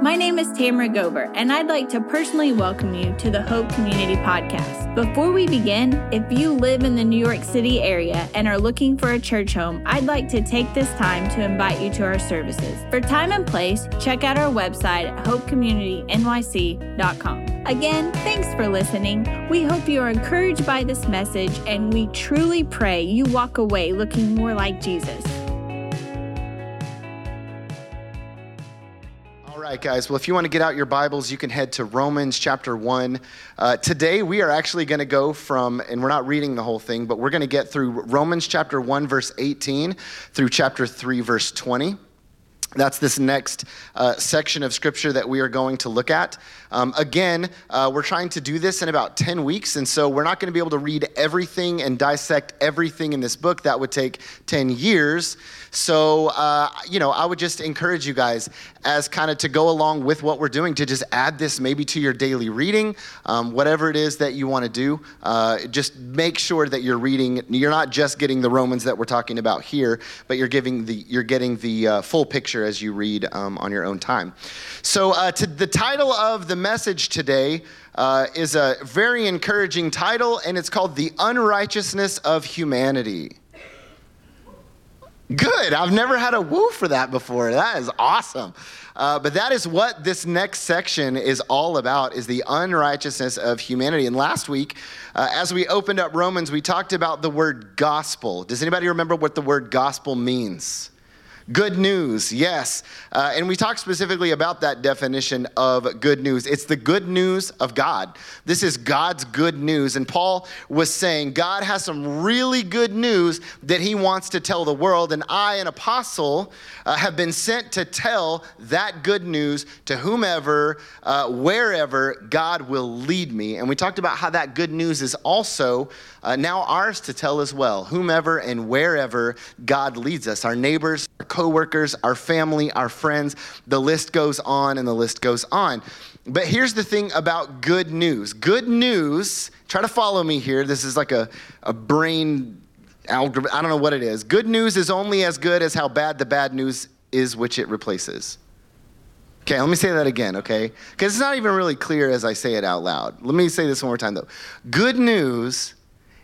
My name is Tamara Gober, and I'd like to personally welcome you to the Hope Community Podcast. Before we begin, if you live in the New York City area and are looking for a church home, I'd like to take this time to invite you to our services. For time and place, check out our website at hopecommunitynyc.com. Again, thanks for listening. We hope you are encouraged by this message, and we truly pray you walk away looking more like Jesus. Right, guys. Well, if you want to get out your Bibles, you can head to Romans chapter 1. Uh, today, we are actually going to go from, and we're not reading the whole thing, but we're going to get through Romans chapter 1, verse 18 through chapter 3, verse 20. That's this next uh, section of scripture that we are going to look at. Um, again, uh, we're trying to do this in about 10 weeks, and so we're not going to be able to read everything and dissect everything in this book. That would take 10 years. So, uh, you know, I would just encourage you guys, as kind of to go along with what we're doing, to just add this maybe to your daily reading, um, whatever it is that you want to do. Uh, just make sure that you're reading. You're not just getting the Romans that we're talking about here, but you're giving the you're getting the uh, full picture as you read um, on your own time. So, uh, to the title of the message today uh, is a very encouraging title, and it's called The Unrighteousness of Humanity. Good. I've never had a woo for that before. That is awesome. Uh, but that is what this next section is all about is the unrighteousness of humanity and last week uh, as we opened up romans we talked about the word gospel does anybody remember what the word gospel means Good news, yes. Uh, and we talk specifically about that definition of good news. It's the good news of God. This is God's good news. And Paul was saying God has some really good news that he wants to tell the world. And I, an apostle, uh, have been sent to tell that good news to whomever, uh, wherever God will lead me. And we talked about how that good news is also uh, now ours to tell as well, whomever and wherever God leads us, our neighbors, our coworkers, our family, our friends. The list goes on and the list goes on. But here's the thing about good news. Good news, try to follow me here. This is like a, a brain algebra. I don't know what it is. Good news is only as good as how bad the bad news is which it replaces. Okay, let me say that again, okay? Because it's not even really clear as I say it out loud. Let me say this one more time, though. Good news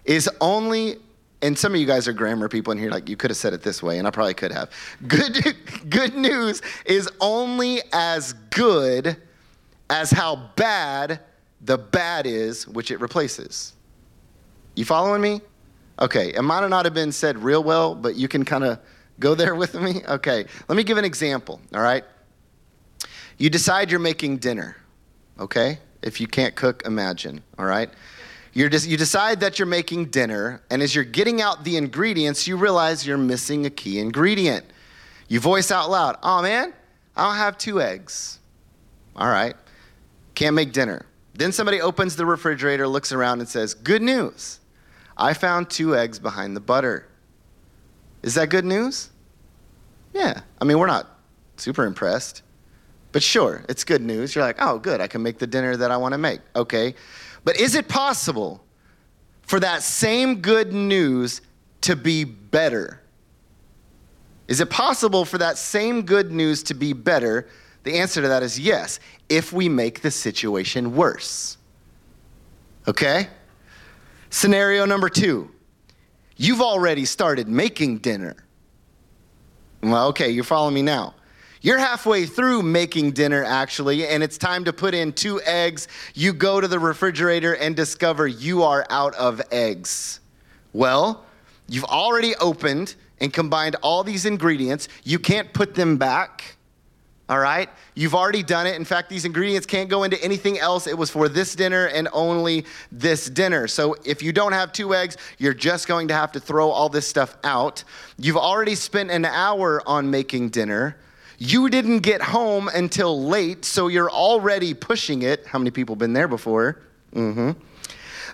is only and some of you guys are grammar people in here like you could have said it this way and i probably could have. Good good news is only as good as how bad the bad is which it replaces. You following me? Okay it might not have been said real well but you can kind of go there with me? Okay let me give an example all right? You decide you're making dinner okay? If you can't cook imagine all right you're just, you decide that you're making dinner, and as you're getting out the ingredients, you realize you're missing a key ingredient. You voice out loud, Oh man, I don't have two eggs. All right, can't make dinner. Then somebody opens the refrigerator, looks around, and says, Good news. I found two eggs behind the butter. Is that good news? Yeah. I mean, we're not super impressed. But sure, it's good news. You're like, oh, good, I can make the dinner that I want to make. Okay. But is it possible for that same good news to be better? Is it possible for that same good news to be better? The answer to that is yes, if we make the situation worse. Okay? Scenario number two you've already started making dinner. Well, okay, you're following me now. You're halfway through making dinner, actually, and it's time to put in two eggs. You go to the refrigerator and discover you are out of eggs. Well, you've already opened and combined all these ingredients. You can't put them back. All right? You've already done it. In fact, these ingredients can't go into anything else. It was for this dinner and only this dinner. So if you don't have two eggs, you're just going to have to throw all this stuff out. You've already spent an hour on making dinner. You didn't get home until late, so you're already pushing it. How many people been there before? Mm-hmm.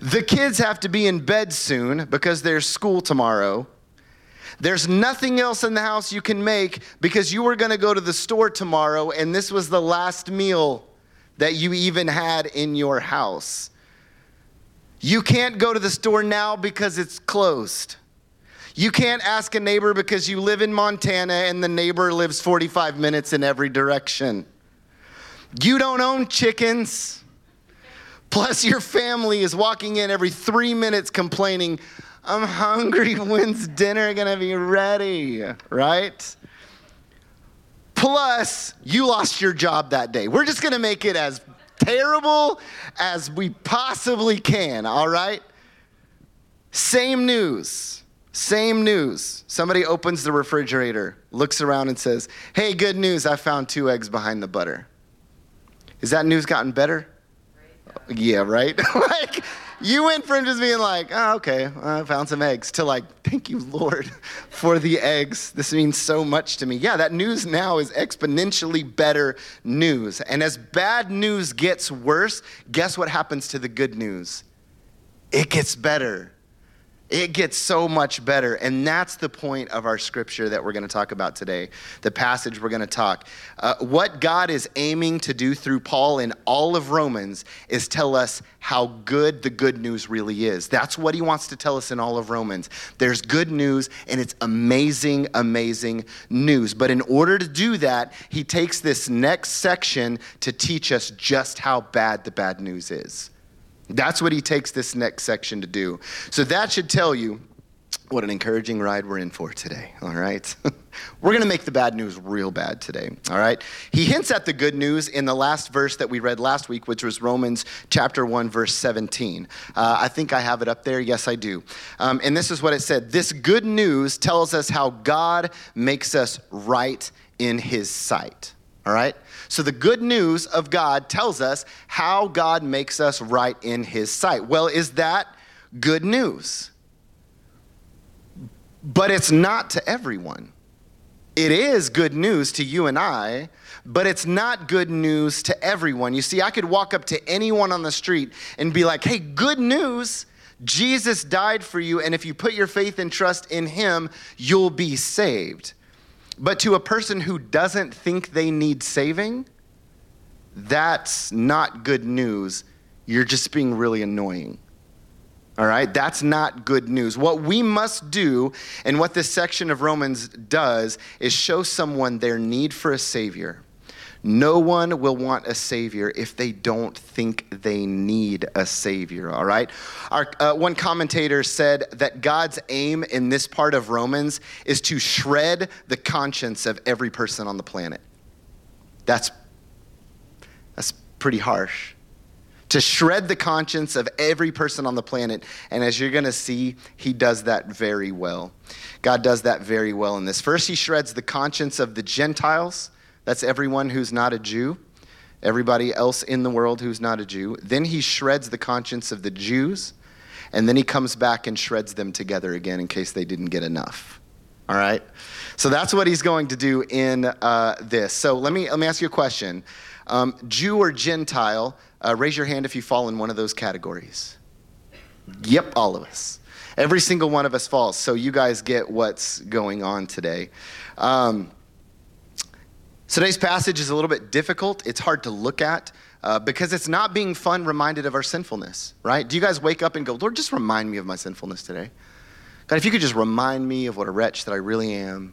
The kids have to be in bed soon because there's school tomorrow. There's nothing else in the house you can make because you were going to go to the store tomorrow and this was the last meal that you even had in your house. You can't go to the store now because it's closed. You can't ask a neighbor because you live in Montana and the neighbor lives 45 minutes in every direction. You don't own chickens. Plus, your family is walking in every three minutes complaining, I'm hungry. When's dinner gonna be ready? Right? Plus, you lost your job that day. We're just gonna make it as terrible as we possibly can, all right? Same news. Same news. Somebody opens the refrigerator, looks around, and says, Hey, good news, I found two eggs behind the butter. Is that news gotten better? Yeah, right? like, you went from just being like, oh, okay, I found some eggs, to like, thank you, Lord, for the eggs. This means so much to me. Yeah, that news now is exponentially better news. And as bad news gets worse, guess what happens to the good news? It gets better. It gets so much better. And that's the point of our scripture that we're going to talk about today, the passage we're going to talk. Uh, what God is aiming to do through Paul in all of Romans is tell us how good the good news really is. That's what he wants to tell us in all of Romans. There's good news, and it's amazing, amazing news. But in order to do that, he takes this next section to teach us just how bad the bad news is. That's what he takes this next section to do. So that should tell you what an encouraging ride we're in for today, all right? we're going to make the bad news real bad today, all right? He hints at the good news in the last verse that we read last week, which was Romans chapter 1, verse 17. Uh, I think I have it up there. Yes, I do. Um, and this is what it said This good news tells us how God makes us right in his sight, all right? So, the good news of God tells us how God makes us right in His sight. Well, is that good news? But it's not to everyone. It is good news to you and I, but it's not good news to everyone. You see, I could walk up to anyone on the street and be like, hey, good news. Jesus died for you, and if you put your faith and trust in him, you'll be saved. But to a person who doesn't think they need saving, that's not good news. You're just being really annoying. All right, that's not good news. What we must do, and what this section of Romans does, is show someone their need for a Savior. No one will want a Savior if they don't think they need a Savior, all right? Our, uh, one commentator said that God's aim in this part of Romans is to shred the conscience of every person on the planet. That's, that's pretty harsh. To shred the conscience of every person on the planet. And as you're going to see, he does that very well. God does that very well in this. First, he shreds the conscience of the Gentiles that's everyone who's not a Jew, everybody else in the world who's not a Jew. Then he shreds the conscience of the Jews, and then he comes back and shreds them together again in case they didn't get enough. All right? So that's what he's going to do in uh, this. So let me, let me ask you a question um, Jew or Gentile, uh, raise your hand if you fall in one of those categories. Yep, all of us. Every single one of us falls. So you guys get what's going on today. Um, Today's passage is a little bit difficult. It's hard to look at uh, because it's not being fun reminded of our sinfulness, right? Do you guys wake up and go, Lord, just remind me of my sinfulness today? God, if you could just remind me of what a wretch that I really am,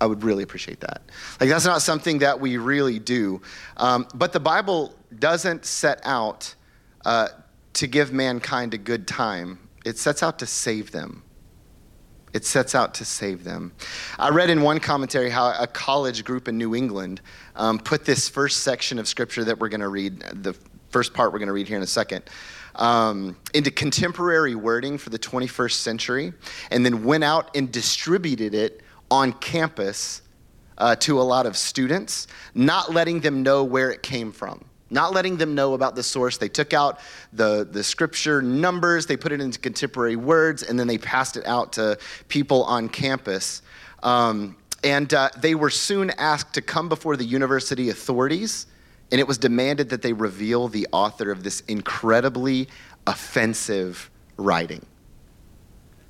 I would really appreciate that. Like, that's not something that we really do. Um, but the Bible doesn't set out uh, to give mankind a good time, it sets out to save them. It sets out to save them. I read in one commentary how a college group in New England um, put this first section of scripture that we're going to read, the first part we're going to read here in a second, um, into contemporary wording for the 21st century, and then went out and distributed it on campus uh, to a lot of students, not letting them know where it came from not letting them know about the source. They took out the, the scripture numbers, they put it into contemporary words, and then they passed it out to people on campus. Um, and uh, they were soon asked to come before the university authorities, and it was demanded that they reveal the author of this incredibly offensive writing.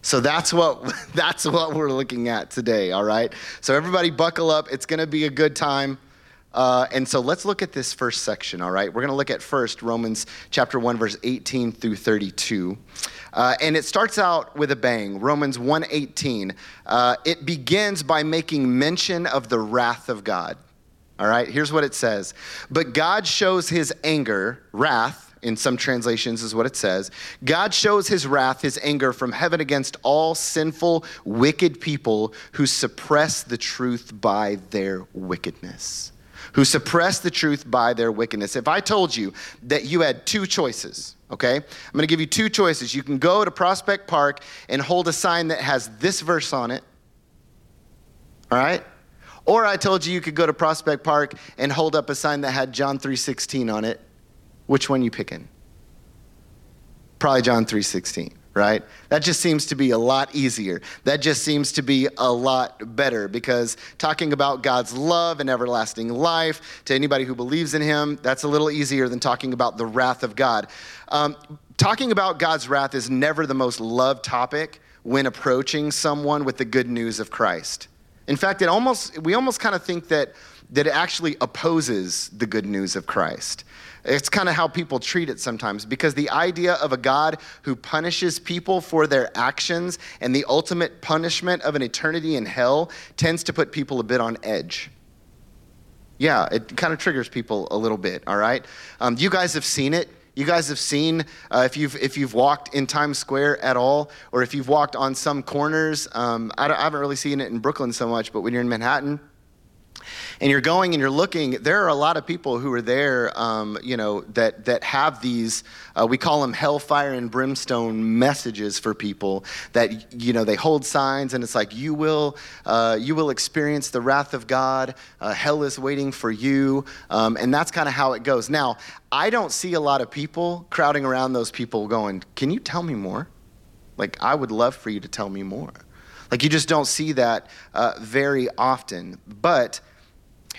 So that's what that's what we're looking at today, all right? So everybody buckle up. It's going to be a good time. Uh, and so let's look at this first section, all right? We're going to look at first Romans chapter 1, verse 18 through 32. Uh, and it starts out with a bang. Romans 1:18. Uh, it begins by making mention of the wrath of God. All right, here's what it says. But God shows his anger, wrath, in some translations is what it says. God shows his wrath, his anger from heaven against all sinful, wicked people who suppress the truth by their wickedness. Who suppress the truth by their wickedness. If I told you that you had two choices, okay? I'm gonna give you two choices. You can go to Prospect Park and hold a sign that has this verse on it, all right? Or I told you you could go to Prospect Park and hold up a sign that had John 3:16 on it which one you picking? Probably John 3:16, right? That just seems to be a lot easier. That just seems to be a lot better because talking about God's love and everlasting life to anybody who believes in him, that's a little easier than talking about the wrath of God. Um, talking about God's wrath is never the most loved topic when approaching someone with the good news of Christ. In fact, it almost we almost kind of think that that it actually opposes the good news of Christ. It's kind of how people treat it sometimes because the idea of a God who punishes people for their actions and the ultimate punishment of an eternity in hell tends to put people a bit on edge. Yeah, it kind of triggers people a little bit, all right? Um, you guys have seen it. You guys have seen uh, if you've if you've walked in Times Square at all, or if you've walked on some corners. Um, I, I haven't really seen it in Brooklyn so much, but when you're in Manhattan, and you're going and you're looking, there are a lot of people who are there, um, you know, that, that have these, uh, we call them hellfire and brimstone messages for people that, you know, they hold signs and it's like, you will, uh, you will experience the wrath of God. Uh, hell is waiting for you. Um, and that's kind of how it goes. Now, I don't see a lot of people crowding around those people going, can you tell me more? Like, I would love for you to tell me more. Like, you just don't see that uh, very often. But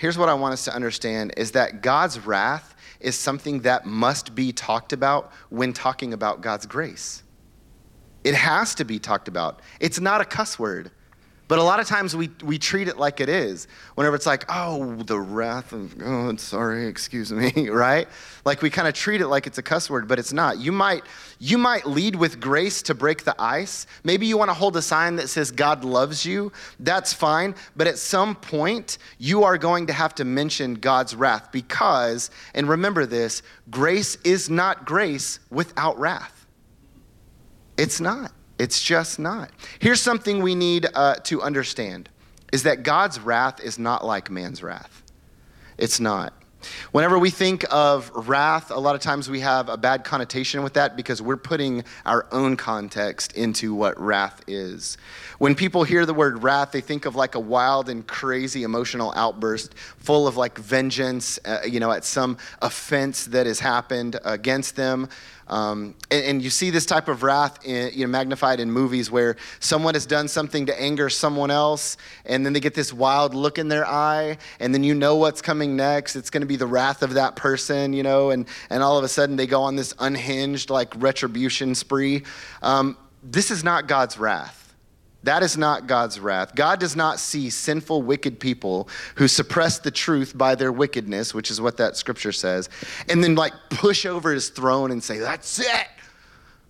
here's what I want us to understand is that God's wrath is something that must be talked about when talking about God's grace. It has to be talked about. It's not a cuss word. But a lot of times we, we treat it like it is. Whenever it's like, oh, the wrath of God, sorry, excuse me, right? Like we kind of treat it like it's a cuss word, but it's not. You might, you might lead with grace to break the ice. Maybe you want to hold a sign that says God loves you. That's fine. But at some point, you are going to have to mention God's wrath because, and remember this, grace is not grace without wrath. It's not. It's just not. Here's something we need uh, to understand is that God's wrath is not like man's wrath. It's not. Whenever we think of wrath, a lot of times we have a bad connotation with that because we're putting our own context into what wrath is. When people hear the word wrath, they think of like a wild and crazy emotional outburst full of like vengeance, uh, you know, at some offense that has happened against them. Um, and, and, you see this type of wrath in, you know, magnified in movies where someone has done something to anger someone else, and then they get this wild look in their eye, and then you know what's coming next. It's going to be the wrath of that person, you know, and, and all of a sudden they go on this unhinged, like, retribution spree. Um, this is not God's wrath. That is not God's wrath. God does not see sinful, wicked people who suppress the truth by their wickedness, which is what that scripture says, and then like push over his throne and say, That's it.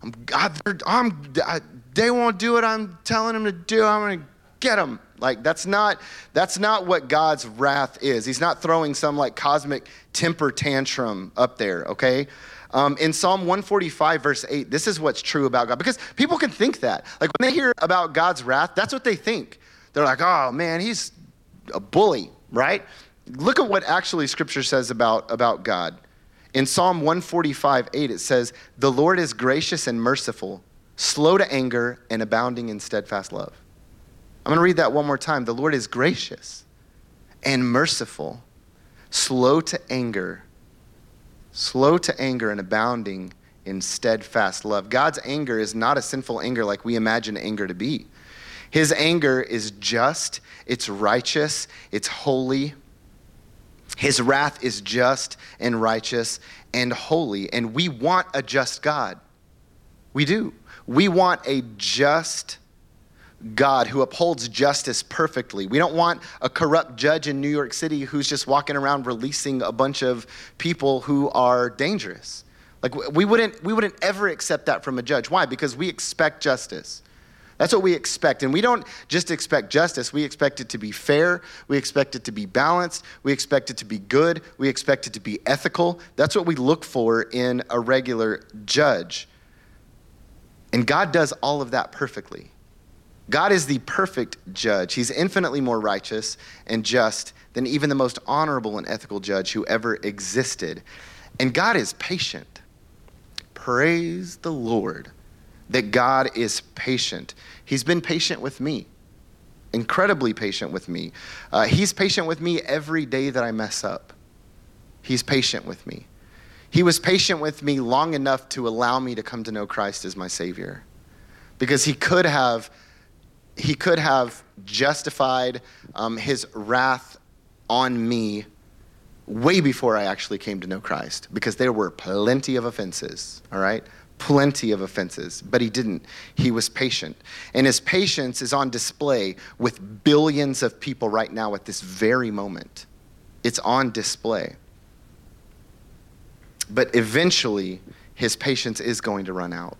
I'm, God, I'm, I, they won't do what I'm telling them to do. I'm going to get them. Like that's not that's not what God's wrath is. He's not throwing some like cosmic temper tantrum up there, okay? Um, in Psalm 145, verse 8, this is what's true about God. Because people can think that. Like when they hear about God's wrath, that's what they think. They're like, oh man, he's a bully, right? Look at what actually scripture says about, about God. In Psalm 145, 8, it says, The Lord is gracious and merciful, slow to anger, and abounding in steadfast love. I'm going to read that one more time. The Lord is gracious and merciful, slow to anger, slow to anger and abounding in steadfast love. God's anger is not a sinful anger like we imagine anger to be. His anger is just, it's righteous, it's holy. His wrath is just and righteous and holy. And we want a just God. We do. We want a just God who upholds justice perfectly. We don't want a corrupt judge in New York City who's just walking around releasing a bunch of people who are dangerous. Like we wouldn't we wouldn't ever accept that from a judge. Why? Because we expect justice. That's what we expect. And we don't just expect justice, we expect it to be fair, we expect it to be balanced, we expect it to be good, we expect it to be ethical. That's what we look for in a regular judge. And God does all of that perfectly. God is the perfect judge. He's infinitely more righteous and just than even the most honorable and ethical judge who ever existed. And God is patient. Praise the Lord that God is patient. He's been patient with me, incredibly patient with me. Uh, he's patient with me every day that I mess up. He's patient with me. He was patient with me long enough to allow me to come to know Christ as my Savior. Because he could have, he could have justified um, his wrath on me way before I actually came to know Christ, because there were plenty of offenses, all right? Plenty of offenses, but he didn't. He was patient. And his patience is on display with billions of people right now at this very moment. It's on display. But eventually, his patience is going to run out.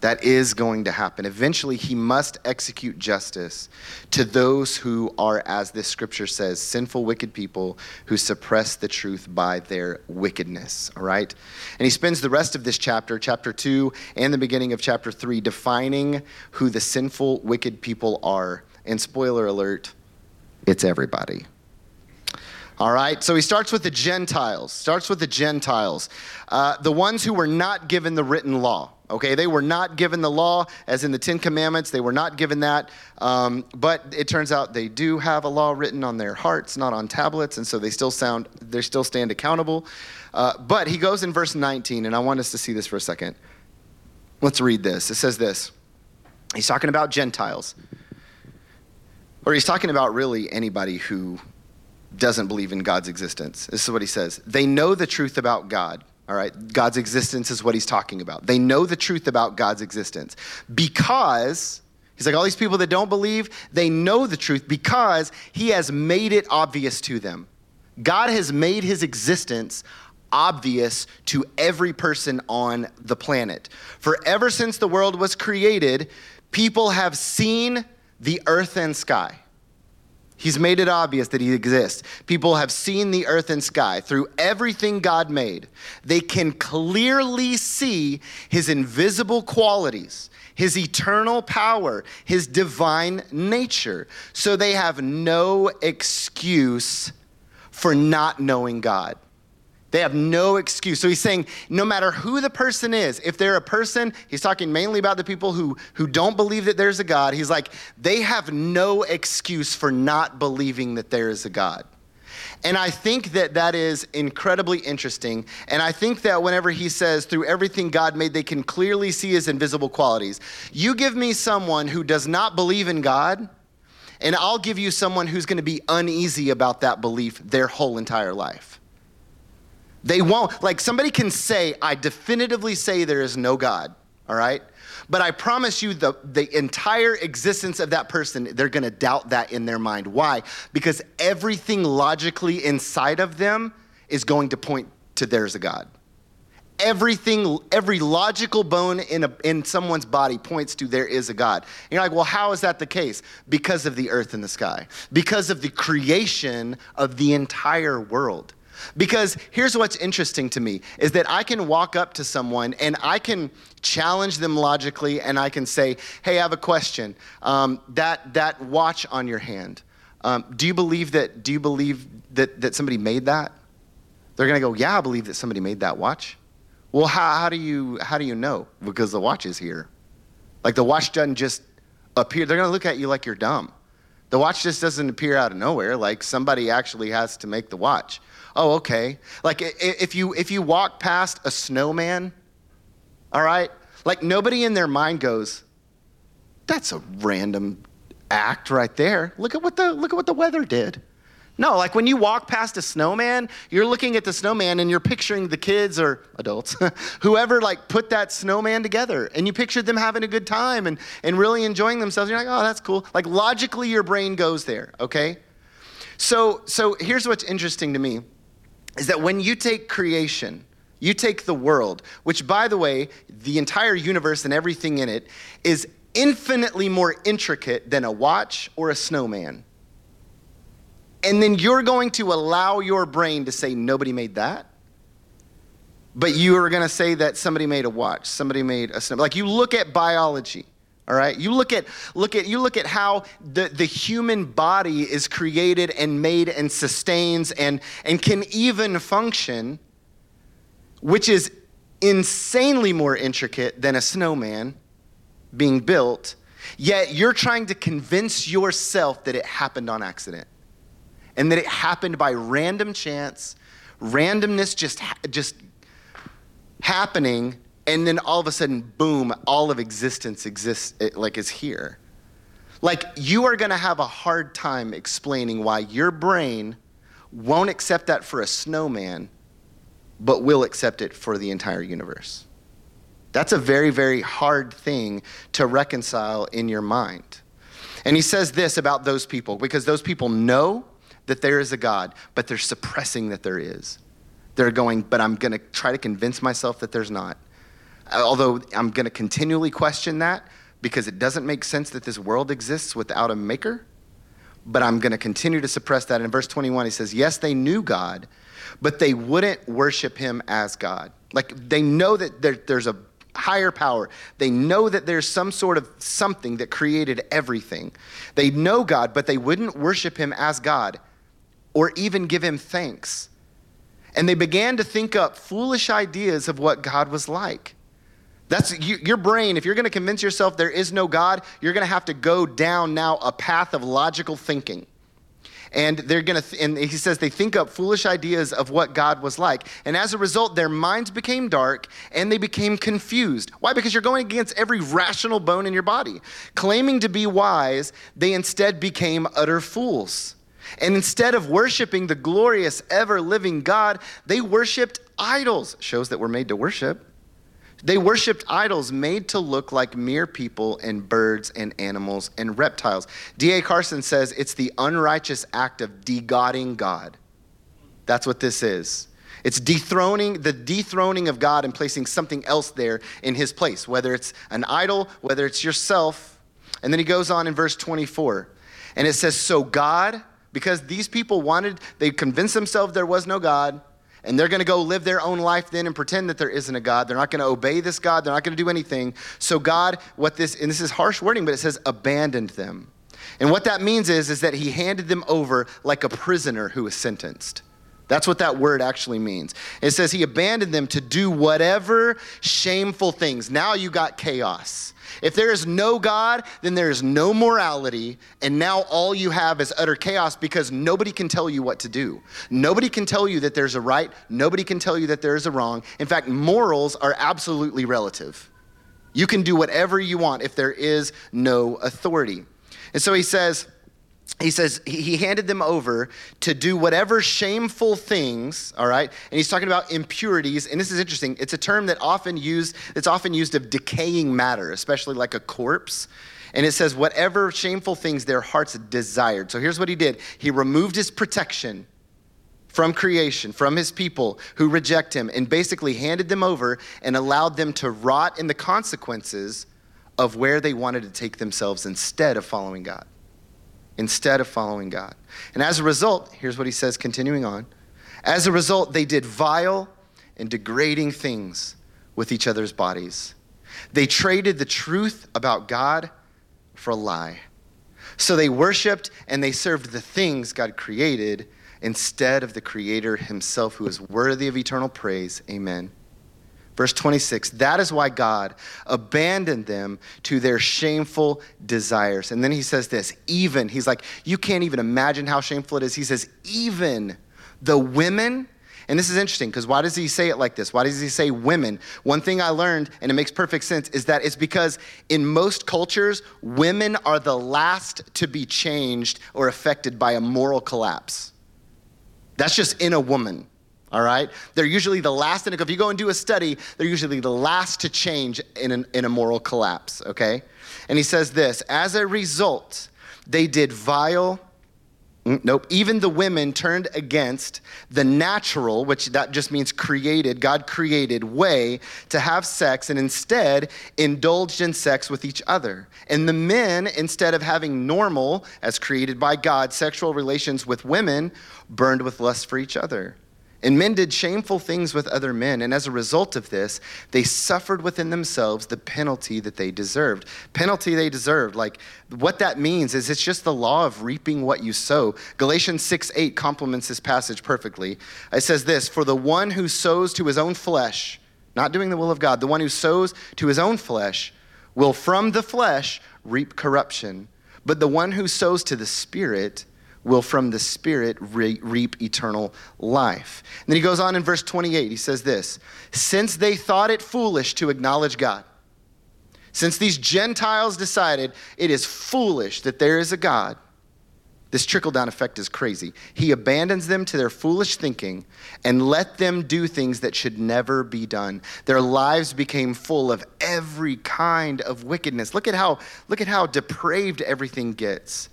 That is going to happen. Eventually, he must execute justice to those who are, as this scripture says, sinful, wicked people who suppress the truth by their wickedness. All right? And he spends the rest of this chapter, chapter 2, and the beginning of chapter 3, defining who the sinful, wicked people are. And spoiler alert, it's everybody. All right, so he starts with the Gentiles, starts with the Gentiles, uh, the ones who were not given the written law. Okay, they were not given the law, as in the Ten Commandments. They were not given that. Um, but it turns out they do have a law written on their hearts, not on tablets, and so they still sound, they still stand accountable. Uh, but he goes in verse 19, and I want us to see this for a second. Let's read this. It says this. He's talking about Gentiles, or he's talking about really anybody who doesn't believe in God's existence. This is what he says. They know the truth about God. All right, God's existence is what he's talking about. They know the truth about God's existence because he's like, all these people that don't believe, they know the truth because he has made it obvious to them. God has made his existence obvious to every person on the planet. For ever since the world was created, people have seen the earth and sky. He's made it obvious that he exists. People have seen the earth and sky through everything God made. They can clearly see his invisible qualities, his eternal power, his divine nature. So they have no excuse for not knowing God. They have no excuse. So he's saying no matter who the person is, if they're a person, he's talking mainly about the people who, who don't believe that there's a God. He's like, they have no excuse for not believing that there is a God. And I think that that is incredibly interesting. And I think that whenever he says, through everything God made, they can clearly see his invisible qualities. You give me someone who does not believe in God, and I'll give you someone who's going to be uneasy about that belief their whole entire life. They won't, like somebody can say, I definitively say there is no God, all right? But I promise you, the, the entire existence of that person, they're gonna doubt that in their mind. Why? Because everything logically inside of them is going to point to there's a God. Everything, every logical bone in, a, in someone's body points to there is a God. And you're like, well, how is that the case? Because of the earth and the sky, because of the creation of the entire world. Because here's what's interesting to me is that I can walk up to someone and I can challenge them logically and I can say, hey, I have a question. Um, that, that watch on your hand, um, do you believe that, do you believe that, that somebody made that? They're going to go, yeah, I believe that somebody made that watch. Well, how, how, do you, how do you know? Because the watch is here. Like the watch doesn't just appear. They're going to look at you like you're dumb. The watch just doesn't appear out of nowhere. Like somebody actually has to make the watch oh, okay. Like if you if you walk past a snowman, all right, like nobody in their mind goes, that's a random act right there. Look at what the look at what the weather did. No, like when you walk past a snowman, you're looking at the snowman and you're picturing the kids or adults, whoever like put that snowman together. And you pictured them having a good time and, and really enjoying themselves. You're like, oh, that's cool. Like logically your brain goes there, okay? So so here's what's interesting to me is that when you take creation, you take the world, which, by the way, the entire universe and everything in it is infinitely more intricate than a watch or a snowman. And then you're going to allow your brain to say, nobody made that. But you are going to say that somebody made a watch, somebody made a snowman. Like you look at biology, all right? You look at look at you look at how the, the human body is created and made and sustains and and can even function, which is insanely more intricate than a snowman being built, yet you're trying to convince yourself that it happened on accident and that it happened by random chance, randomness just, just happening, and then all of a sudden, boom, all of existence exists, like is here. Like you are gonna have a hard time explaining why your brain won't accept that for a snowman but will accept it for the entire universe. That's a very, very hard thing to reconcile in your mind. And he says this about those people because those people know that there is a God, but they're suppressing that there is. They're going, but I'm going to try to convince myself that there's not. Uh, although I'm going to continually question that because it doesn't make sense that this world exists without a maker. But I'm going to continue to suppress that. In verse 21, he says, Yes, they knew God, but they wouldn't worship him as God. Like they know that there, there's a higher power. They know that there's some sort of something that created everything. They know God, but they wouldn't worship him as God or even give him thanks. And they began to think up foolish ideas of what God was like. That's you, your brain. If you're going to convince yourself there is no God, you're going to have to go down now a path of logical thinking. And they're going to and he says they think up foolish ideas of what god was like. And as a result their minds became dark and they became confused. Why? Because you're going against every rational bone in your body. Claiming to be wise they instead became utter fools. And instead of worshiping the glorious ever living god they worshiped idols. Shows that we're made to worship they worshiped idols made to look like mere people and birds and animals and reptiles. D.A. Carson says it's the unrighteous act of degodding God. That's what this is. It's dethroning the dethroning of God and placing something else there in his place, whether it's an idol, whether it's yourself. And then he goes on in verse 24. And it says, So God, because these people wanted, they convinced themselves there was no God, and they're going to go live their own life then and pretend that there isn't a God. They're not going to obey this God. They're not going to do anything. So God, what this, and this is harsh wording, but it says abandoned them. And what that means is, is that he handed them over like a prisoner who was sentenced. That's what that word actually means. It says he abandoned them to do whatever shameful things. Now you got chaos. If there is no God, then there is no morality, and now all you have is utter chaos because nobody can tell you what to do. Nobody can tell you that there's a right, nobody can tell you that there is a wrong. In fact, morals are absolutely relative. You can do whatever you want if there is no authority. And so he says, he says he handed them over to do whatever shameful things all right? And he's talking about impurities. And this is interesting. It's a term that often used it's often used of decaying matter especially like a corpse. And it says whatever shameful things their hearts desired. So here's what he did. He removed his protection from creation from his people who reject him and basically handed them over and allowed them to rot in the consequences of where they wanted to take themselves instead of following god instead of following God. And as a result, here's what he says, continuing on. As a result, they did vile and degrading things with each other's bodies. They traded the truth about God for a lie. So they worshiped and they served the things God created instead of the Creator Himself, who is worthy of eternal praise. Amen. Verse 26 That is why God abandoned them to their shameful desires. And then he says this even, he's like, you can't even imagine how shameful it is. He says, even the women. And this is interesting because why does he say it like this? Why does he say women? One thing I learned, and it makes perfect sense, is that it's because in most cultures, women are the last to be changed or affected by a moral collapse. That's just in a woman all right? They're usually the last, and if you go and do a study, they're usually the last to change in, an, in a moral collapse, okay? And he says this as a result, they did vile Mm, nope. Even the women turned against the natural, which that just means created, God created way to have sex and instead indulged in sex with each other. And the men, instead of having normal, as created by God, sexual relations with women, burned with lust for each other. And men did shameful things with other men, and as a result of this, they suffered within themselves the penalty that they deserved. Penalty they deserved. Like what that means is it's just the law of reaping what you sow. Galatians 6 8 complements this passage perfectly. It says this For the one who sows to his own flesh, not doing the will of God, the one who sows to his own flesh will from the flesh reap corruption. But the one who sows to the Spirit, will from the Spirit re- reap eternal life. And then he goes on in verse 28, he says this Since they thought it foolish to acknowledge God, since these Gentiles decided it is foolish that there is a God, this trickle down effect is crazy. He abandons them to their foolish thinking and let them do things that should never be done. Their lives became full of every kind of wickedness. Look at how, look at how depraved everything gets.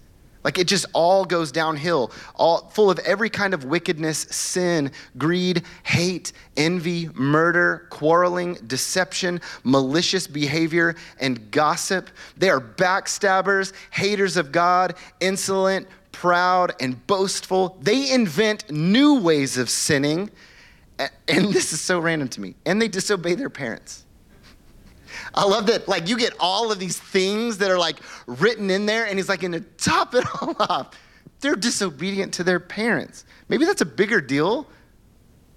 Like it just all goes downhill, all full of every kind of wickedness, sin, greed, hate, envy, murder, quarreling, deception, malicious behavior, and gossip. They are backstabbers, haters of God, insolent, proud, and boastful. They invent new ways of sinning. And this is so random to me. And they disobey their parents. I love that, like, you get all of these things that are like written in there, and he's like, and to top it all off, they're disobedient to their parents. Maybe that's a bigger deal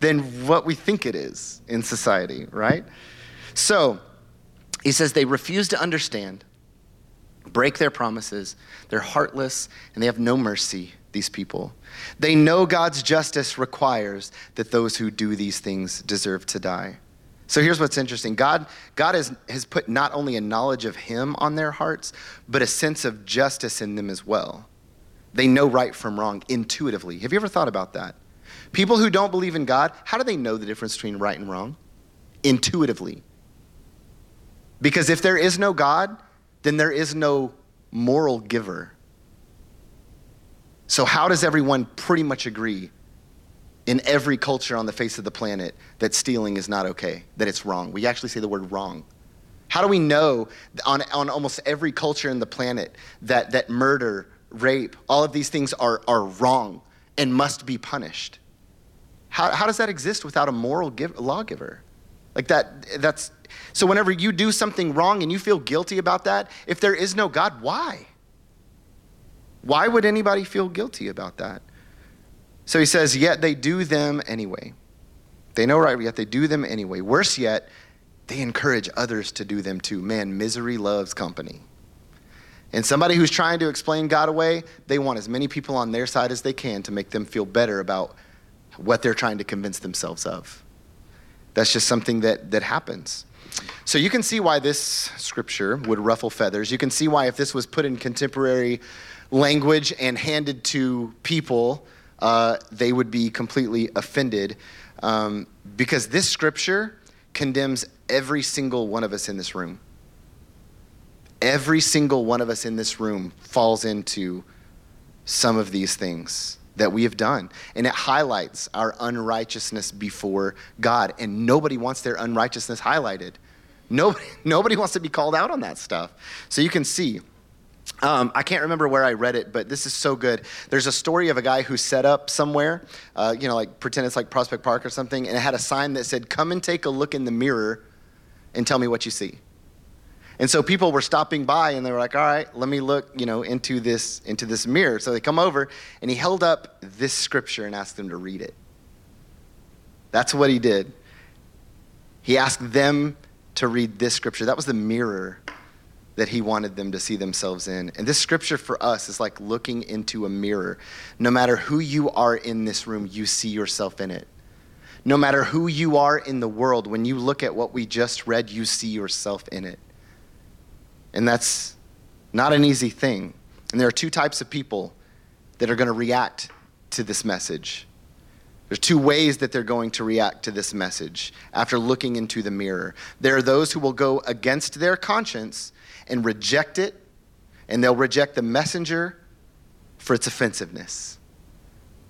than what we think it is in society, right? So, he says they refuse to understand, break their promises, they're heartless, and they have no mercy, these people. They know God's justice requires that those who do these things deserve to die. So here's what's interesting God, God has, has put not only a knowledge of Him on their hearts, but a sense of justice in them as well. They know right from wrong intuitively. Have you ever thought about that? People who don't believe in God, how do they know the difference between right and wrong? Intuitively. Because if there is no God, then there is no moral giver. So, how does everyone pretty much agree in every culture on the face of the planet that stealing is not okay, that it's wrong. We actually say the word wrong. How do we know on, on almost every culture in the planet that, that murder, rape, all of these things are, are wrong and must be punished? How, how does that exist without a moral give, lawgiver? Like that, that's, so whenever you do something wrong and you feel guilty about that, if there is no God, why? Why would anybody feel guilty about that? So he says, Yet they do them anyway. They know right, yet they do them anyway. Worse yet, they encourage others to do them too. Man, misery loves company. And somebody who's trying to explain God away, they want as many people on their side as they can to make them feel better about what they're trying to convince themselves of. That's just something that, that happens. So you can see why this scripture would ruffle feathers. You can see why, if this was put in contemporary language and handed to people, uh, they would be completely offended um, because this scripture condemns every single one of us in this room. Every single one of us in this room falls into some of these things that we have done. And it highlights our unrighteousness before God. And nobody wants their unrighteousness highlighted. Nobody, nobody wants to be called out on that stuff. So you can see um, I can't remember where I read it, but this is so good. There's a story of a guy who set up somewhere, uh, you know, like pretend it's like Prospect Park or something, and it had a sign that said, Come and take a look in the mirror and tell me what you see. And so people were stopping by and they were like, all right, let me look, you know, into this, into this mirror. So they come over and he held up this scripture and asked them to read it. That's what he did. He asked them to read this scripture. That was the mirror that he wanted them to see themselves in. And this scripture for us is like looking into a mirror. No matter who you are in this room, you see yourself in it. No matter who you are in the world, when you look at what we just read, you see yourself in it. And that's not an easy thing. And there are two types of people that are going to react to this message. There's two ways that they're going to react to this message after looking into the mirror. There are those who will go against their conscience and reject it, and they'll reject the messenger for its offensiveness.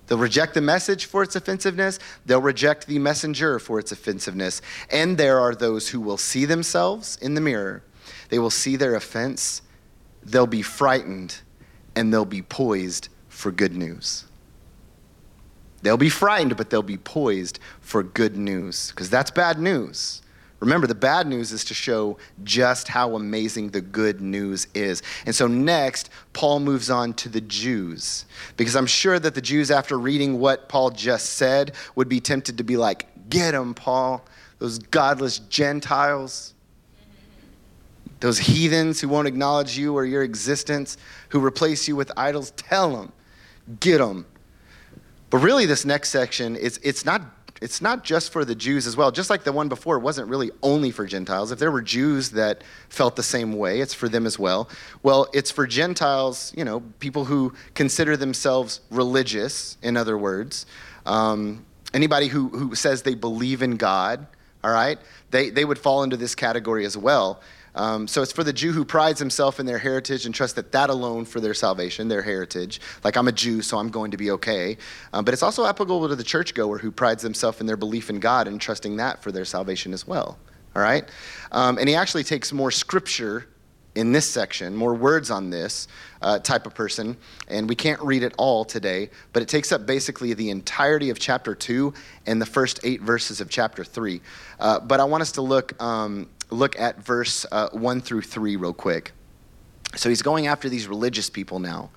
They'll reject the message for its offensiveness. They'll reject the messenger for its offensiveness. And there are those who will see themselves in the mirror. They will see their offense. They'll be frightened and they'll be poised for good news. They'll be frightened, but they'll be poised for good news because that's bad news. Remember, the bad news is to show just how amazing the good news is. And so, next, Paul moves on to the Jews. Because I'm sure that the Jews, after reading what Paul just said, would be tempted to be like, Get them, Paul, those godless Gentiles, those heathens who won't acknowledge you or your existence, who replace you with idols. Tell them, get them. But really, this next section, it's, it's not it's not just for the Jews as well. Just like the one before, it wasn't really only for Gentiles. If there were Jews that felt the same way, it's for them as well. Well, it's for Gentiles, you know, people who consider themselves religious, in other words. Um, anybody who, who says they believe in God, all right, they, they would fall into this category as well. Um, so it's for the Jew who prides himself in their heritage and trusts that that alone for their salvation, their heritage. Like I'm a Jew, so I'm going to be okay. Um, but it's also applicable to the churchgoer who prides himself in their belief in God and trusting that for their salvation as well. All right? Um, and he actually takes more scripture in this section, more words on this uh, type of person, and we can't read it all today, but it takes up basically the entirety of chapter 2 and the first eight verses of chapter 3. Uh, but I want us to look um, look at verse uh, 1 through 3 real quick. So he's going after these religious people now.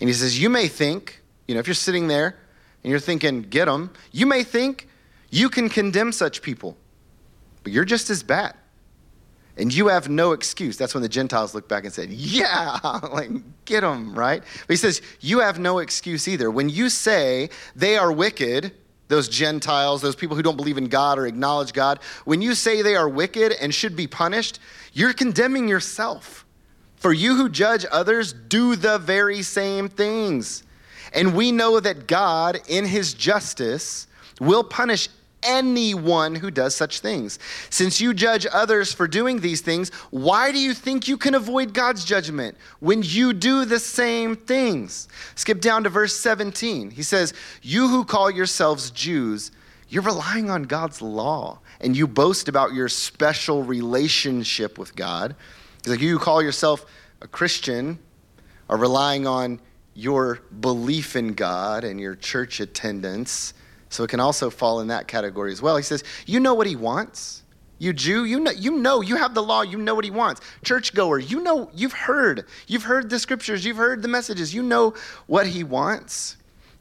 And he says, You may think, you know, if you're sitting there and you're thinking, get them, you may think you can condemn such people, but you're just as bad. And you have no excuse. That's when the Gentiles looked back and said, Yeah, like, get them, right? But he says, You have no excuse either. When you say they are wicked, those Gentiles, those people who don't believe in God or acknowledge God, when you say they are wicked and should be punished, you're condemning yourself. For you who judge others do the very same things. And we know that God, in his justice, will punish anyone who does such things. Since you judge others for doing these things, why do you think you can avoid God's judgment when you do the same things? Skip down to verse 17. He says, You who call yourselves Jews, you're relying on God's law and you boast about your special relationship with God. He's like, You who call yourself a Christian are relying on your belief in God and your church attendance so it can also fall in that category as well. He says, You know what he wants. You Jew, you know, you know, you have the law, you know what he wants. Churchgoer, you know, you've heard. You've heard the scriptures, you've heard the messages, you know what he wants.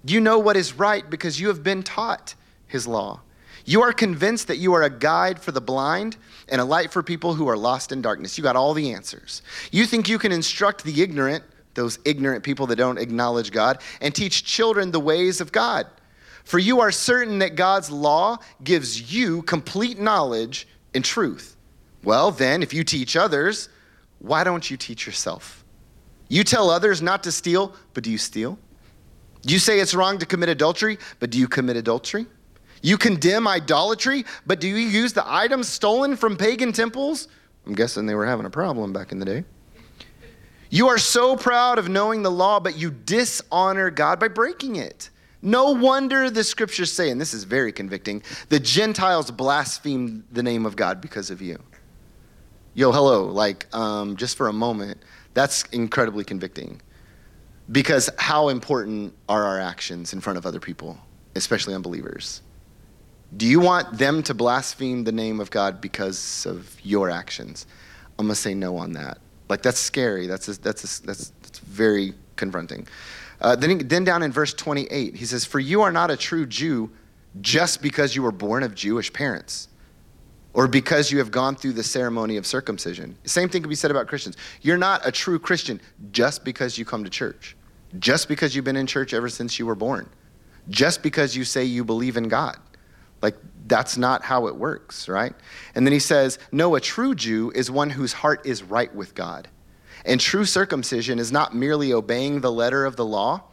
You know what is right because you have been taught his law. You are convinced that you are a guide for the blind and a light for people who are lost in darkness. You got all the answers. You think you can instruct the ignorant, those ignorant people that don't acknowledge God, and teach children the ways of God. For you are certain that God's law gives you complete knowledge and truth. Well, then, if you teach others, why don't you teach yourself? You tell others not to steal, but do you steal? You say it's wrong to commit adultery, but do you commit adultery? You condemn idolatry, but do you use the items stolen from pagan temples? I'm guessing they were having a problem back in the day. You are so proud of knowing the law, but you dishonor God by breaking it. No wonder the scriptures say, and this is very convicting, the Gentiles blaspheme the name of God because of you. Yo, hello, like, um, just for a moment, that's incredibly convicting. Because how important are our actions in front of other people, especially unbelievers? Do you want them to blaspheme the name of God because of your actions? I'm going to say no on that. Like, that's scary. That's, a, that's, a, that's, that's very confronting. Uh, then, then down in verse 28, he says, For you are not a true Jew just because you were born of Jewish parents or because you have gone through the ceremony of circumcision. Same thing can be said about Christians. You're not a true Christian just because you come to church, just because you've been in church ever since you were born, just because you say you believe in God. Like, that's not how it works, right? And then he says, No, a true Jew is one whose heart is right with God. And true circumcision is not merely obeying the letter of the law,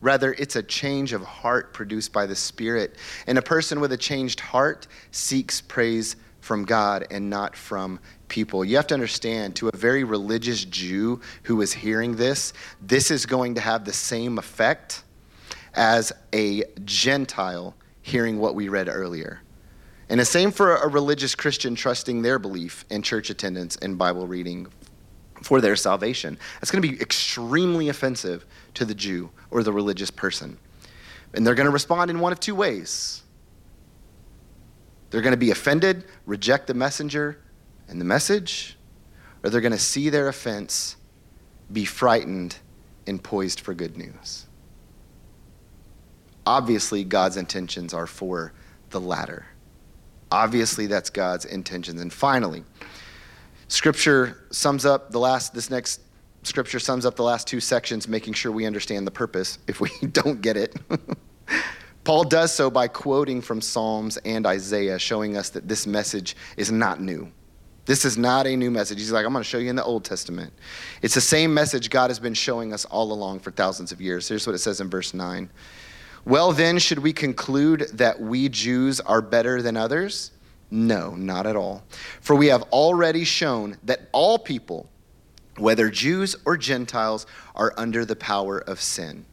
rather, it's a change of heart produced by the Spirit. And a person with a changed heart seeks praise from God and not from people. You have to understand, to a very religious Jew who is hearing this, this is going to have the same effect as a Gentile hearing what we read earlier. And the same for a religious Christian trusting their belief in church attendance and Bible reading for their salvation. That's going to be extremely offensive to the Jew or the religious person. And they're going to respond in one of two ways. They're going to be offended, reject the messenger and the message, or they're going to see their offense, be frightened, and poised for good news. Obviously, God's intentions are for the latter. Obviously, that's God's intentions. And finally, Scripture sums up the last, this next scripture sums up the last two sections, making sure we understand the purpose if we don't get it. Paul does so by quoting from Psalms and Isaiah, showing us that this message is not new. This is not a new message. He's like, I'm going to show you in the Old Testament. It's the same message God has been showing us all along for thousands of years. Here's what it says in verse 9. Well, then, should we conclude that we Jews are better than others? No, not at all. For we have already shown that all people, whether Jews or Gentiles, are under the power of sin.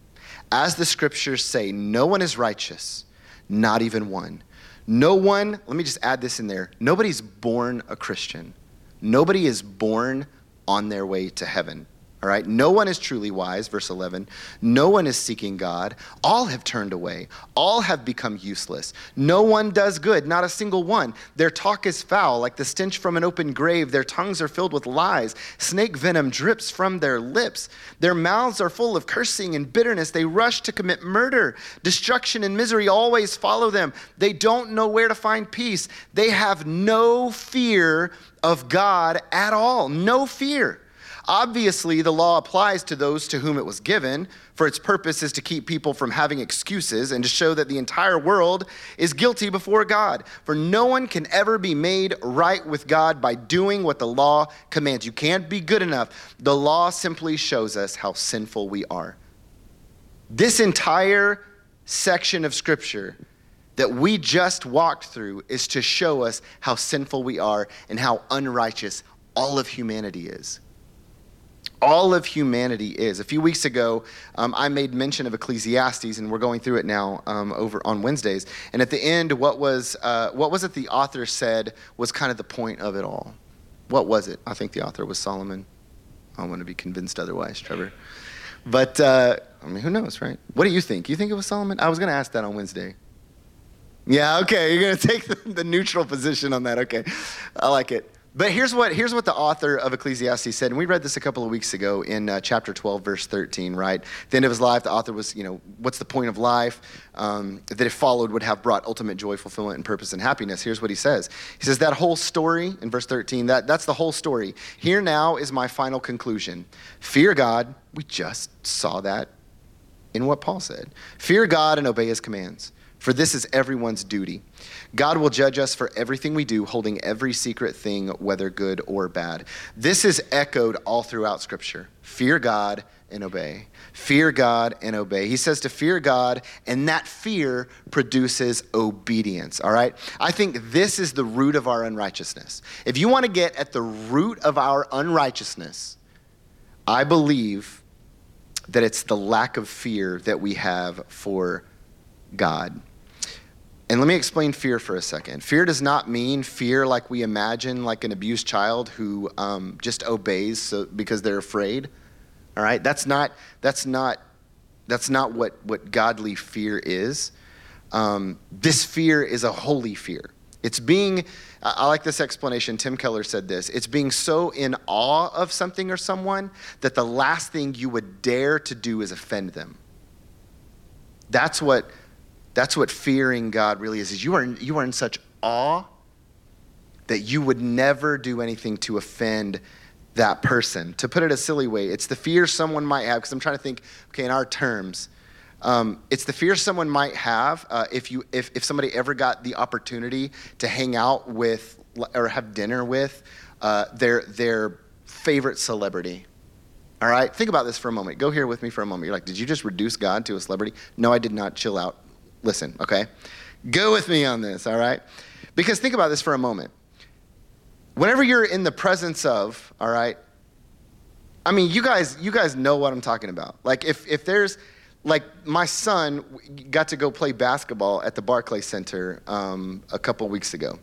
As the scriptures say, no one is righteous, not even one. No one, let me just add this in there nobody's born a Christian. Nobody is born on their way to heaven. All right? No one is truly wise, verse 11. No one is seeking God. All have turned away. All have become useless. No one does good, not a single one. Their talk is foul, like the stench from an open grave. Their tongues are filled with lies. Snake venom drips from their lips. Their mouths are full of cursing and bitterness. They rush to commit murder. Destruction and misery always follow them. They don't know where to find peace. They have no fear of God at all. No fear. Obviously, the law applies to those to whom it was given, for its purpose is to keep people from having excuses and to show that the entire world is guilty before God. For no one can ever be made right with God by doing what the law commands. You can't be good enough. The law simply shows us how sinful we are. This entire section of Scripture that we just walked through is to show us how sinful we are and how unrighteous all of humanity is all of humanity is. A few weeks ago, um, I made mention of Ecclesiastes, and we're going through it now um, over on Wednesdays. And at the end, what was uh, what was it the author said was kind of the point of it all? What was it? I think the author was Solomon. I want to be convinced otherwise, Trevor. But uh, I mean, who knows, right? What do you think? You think it was Solomon? I was going to ask that on Wednesday. Yeah, okay. You're going to take the, the neutral position on that. Okay, I like it. But here's what, here's what the author of Ecclesiastes said, and we read this a couple of weeks ago in uh, chapter 12, verse 13, right? The end of his life, the author was, you know, what's the point of life? Um, that if followed would have brought ultimate joy, fulfillment, and purpose and happiness. Here's what he says. He says, that whole story in verse 13, that, that's the whole story. Here now is my final conclusion. Fear God. We just saw that in what Paul said. Fear God and obey his commands, for this is everyone's duty. God will judge us for everything we do, holding every secret thing, whether good or bad. This is echoed all throughout Scripture. Fear God and obey. Fear God and obey. He says to fear God, and that fear produces obedience, all right? I think this is the root of our unrighteousness. If you want to get at the root of our unrighteousness, I believe that it's the lack of fear that we have for God. And let me explain fear for a second. Fear does not mean fear like we imagine, like an abused child who um, just obeys so, because they're afraid. All right, that's not that's not that's not what what godly fear is. Um, this fear is a holy fear. It's being. I like this explanation. Tim Keller said this. It's being so in awe of something or someone that the last thing you would dare to do is offend them. That's what that's what fearing God really is, is you are, you are in such awe that you would never do anything to offend that person. To put it a silly way, it's the fear someone might have, because I'm trying to think, okay, in our terms, um, it's the fear someone might have uh, if, you, if, if somebody ever got the opportunity to hang out with or have dinner with uh, their, their favorite celebrity. All right, think about this for a moment. Go here with me for a moment. You're like, did you just reduce God to a celebrity? No, I did not. Chill out. Listen, okay? Go with me on this, all right? Because think about this for a moment. Whenever you're in the presence of, all right, I mean, you guys, you guys know what I'm talking about. Like if, if there's like my son got to go play basketball at the Barclay Center um, a couple weeks ago.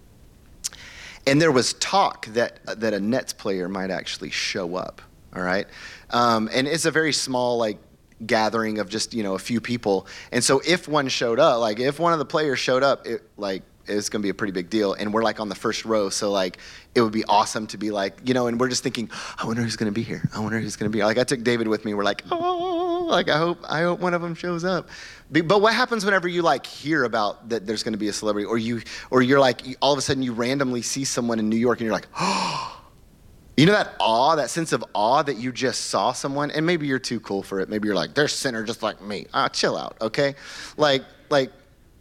And there was talk that, that a Nets player might actually show up, all right? Um, and it's a very small, like, gathering of just, you know, a few people. And so if one showed up, like, if one of the players showed up, it, like, it's going to be a pretty big deal. And we're like on the first row. So, like, it would be awesome to be like, you know, and we're just thinking, I wonder who's going to be here. I wonder who's going to be. Like, I took David with me. We're like, oh, like, I hope, I hope one of them shows up. But what happens whenever you like hear about that there's going to be a celebrity or you, or you're like, all of a sudden you randomly see someone in New York and you're like, oh, you know that awe, that sense of awe that you just saw someone, and maybe you're too cool for it. Maybe you're like, they're sinner just like me. Ah, chill out, okay? Like, like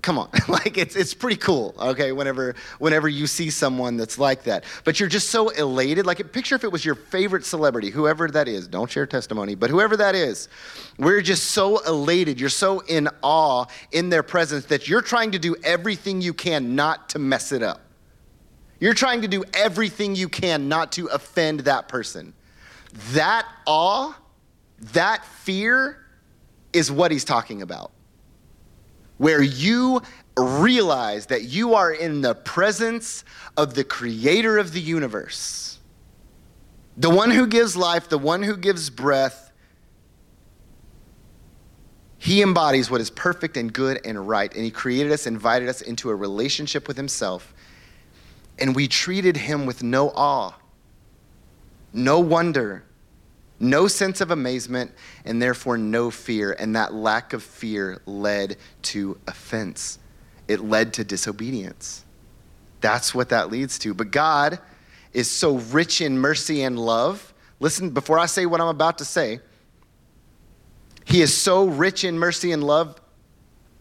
come on like it's, it's pretty cool okay whenever whenever you see someone that's like that but you're just so elated like picture if it was your favorite celebrity whoever that is don't share testimony but whoever that is we're just so elated you're so in awe in their presence that you're trying to do everything you can not to mess it up you're trying to do everything you can not to offend that person. That awe that fear is what he's talking about. Where you realize that you are in the presence of the creator of the universe, the one who gives life, the one who gives breath. He embodies what is perfect and good and right, and He created us, invited us into a relationship with Himself, and we treated Him with no awe, no wonder, no sense of amazement, and therefore no fear. And that lack of fear led to offense, it led to disobedience. That's what that leads to. But God is so rich in mercy and love. Listen, before I say what I'm about to say, He is so rich in mercy and love.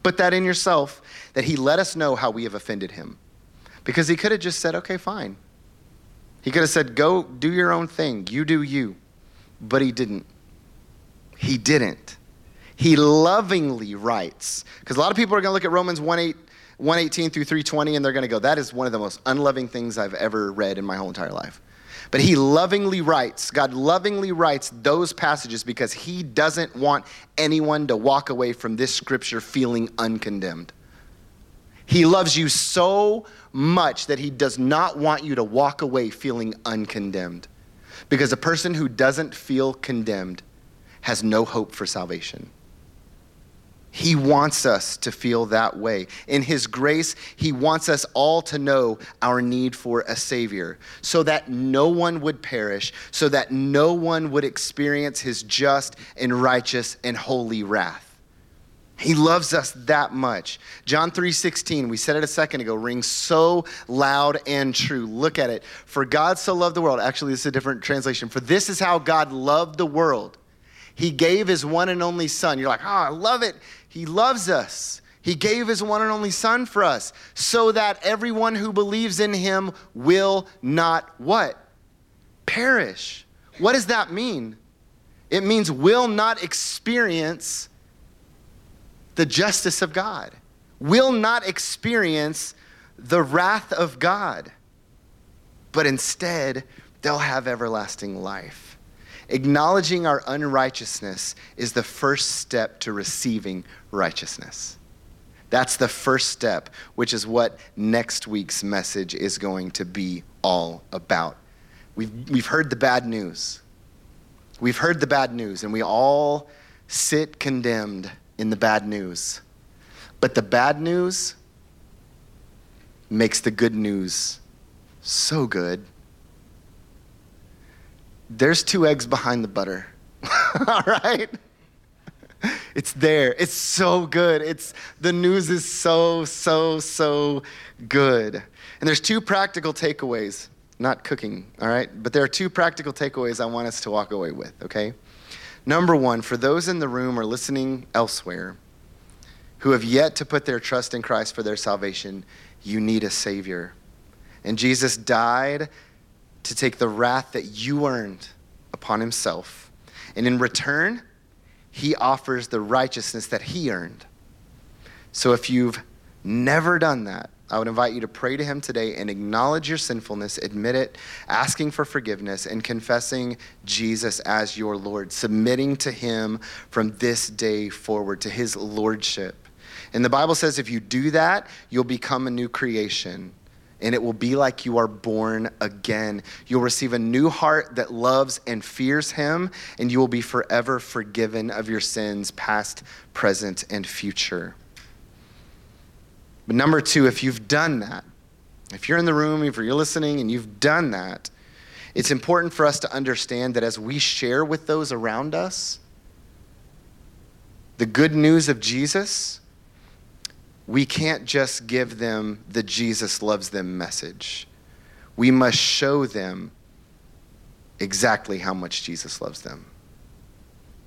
Put that in yourself that He let us know how we have offended Him. Because He could have just said, okay, fine. He could have said, go do your own thing. You do you but he didn't. He didn't. He lovingly writes, because a lot of people are going to look at Romans 1 8, 118 through 320 and they're going to go, that is one of the most unloving things I've ever read in my whole entire life. But he lovingly writes, God lovingly writes those passages because he doesn't want anyone to walk away from this scripture feeling uncondemned. He loves you so much that he does not want you to walk away feeling uncondemned. Because a person who doesn't feel condemned has no hope for salvation. He wants us to feel that way. In His grace, He wants us all to know our need for a Savior so that no one would perish, so that no one would experience His just and righteous and holy wrath. He loves us that much. John 3:16, we said it a second ago, rings so loud and true. Look at it. For God so loved the world. Actually, this is a different translation. For this is how God loved the world. He gave his one and only son. You're like, "Oh, I love it." He loves us. He gave his one and only son for us so that everyone who believes in him will not what? Perish. What does that mean? It means will not experience the justice of God, will not experience the wrath of God, but instead they'll have everlasting life. Acknowledging our unrighteousness is the first step to receiving righteousness. That's the first step, which is what next week's message is going to be all about. We've, we've heard the bad news. We've heard the bad news, and we all sit condemned in the bad news. But the bad news makes the good news so good. There's two eggs behind the butter. All right? It's there. It's so good. It's the news is so so so good. And there's two practical takeaways, not cooking, all right? But there are two practical takeaways I want us to walk away with, okay? Number one, for those in the room or listening elsewhere who have yet to put their trust in Christ for their salvation, you need a Savior. And Jesus died to take the wrath that you earned upon himself. And in return, he offers the righteousness that he earned. So if you've never done that, I would invite you to pray to Him today and acknowledge your sinfulness, admit it, asking for forgiveness, and confessing Jesus as your Lord, submitting to Him from this day forward to His Lordship. And the Bible says if you do that, you'll become a new creation and it will be like you are born again. You'll receive a new heart that loves and fears Him, and you will be forever forgiven of your sins, past, present, and future. But number two, if you've done that, if you're in the room, if you're listening and you've done that, it's important for us to understand that as we share with those around us the good news of Jesus, we can't just give them the Jesus loves them message. We must show them exactly how much Jesus loves them.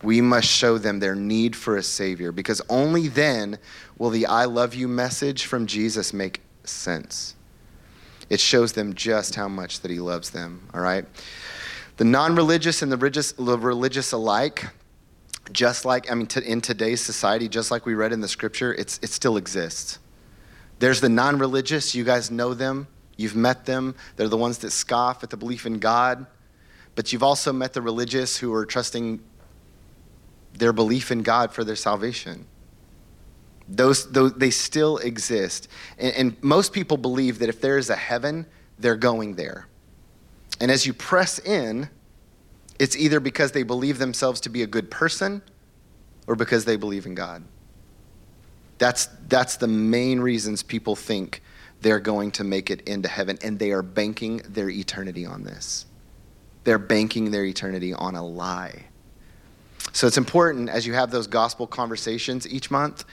We must show them their need for a Savior because only then will the I love you message from Jesus make sense. It shows them just how much that He loves them, all right? The non religious and the religious, religious alike just like I mean, to, in today's society, just like we read in the scripture, it's, it still exists. There's the non-religious. You guys know them. You've met them. They're the ones that scoff at the belief in God. But you've also met the religious who are trusting their belief in God for their salvation. Those, those they still exist. And, and most people believe that if there is a heaven, they're going there. And as you press in, it's either because they believe themselves to be a good person or because they believe in God. That's, that's the main reasons people think they're going to make it into heaven, and they are banking their eternity on this. They're banking their eternity on a lie. So it's important as you have those gospel conversations each month,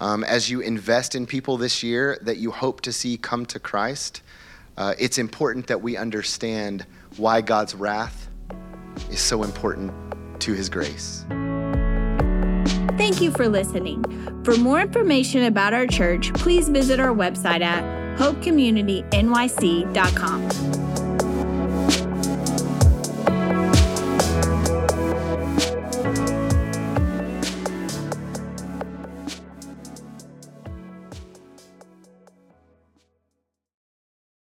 um, as you invest in people this year that you hope to see come to Christ, uh, it's important that we understand why God's wrath is so important to his grace. Thank you for listening. For more information about our church, please visit our website at hopecommunitynyc.com.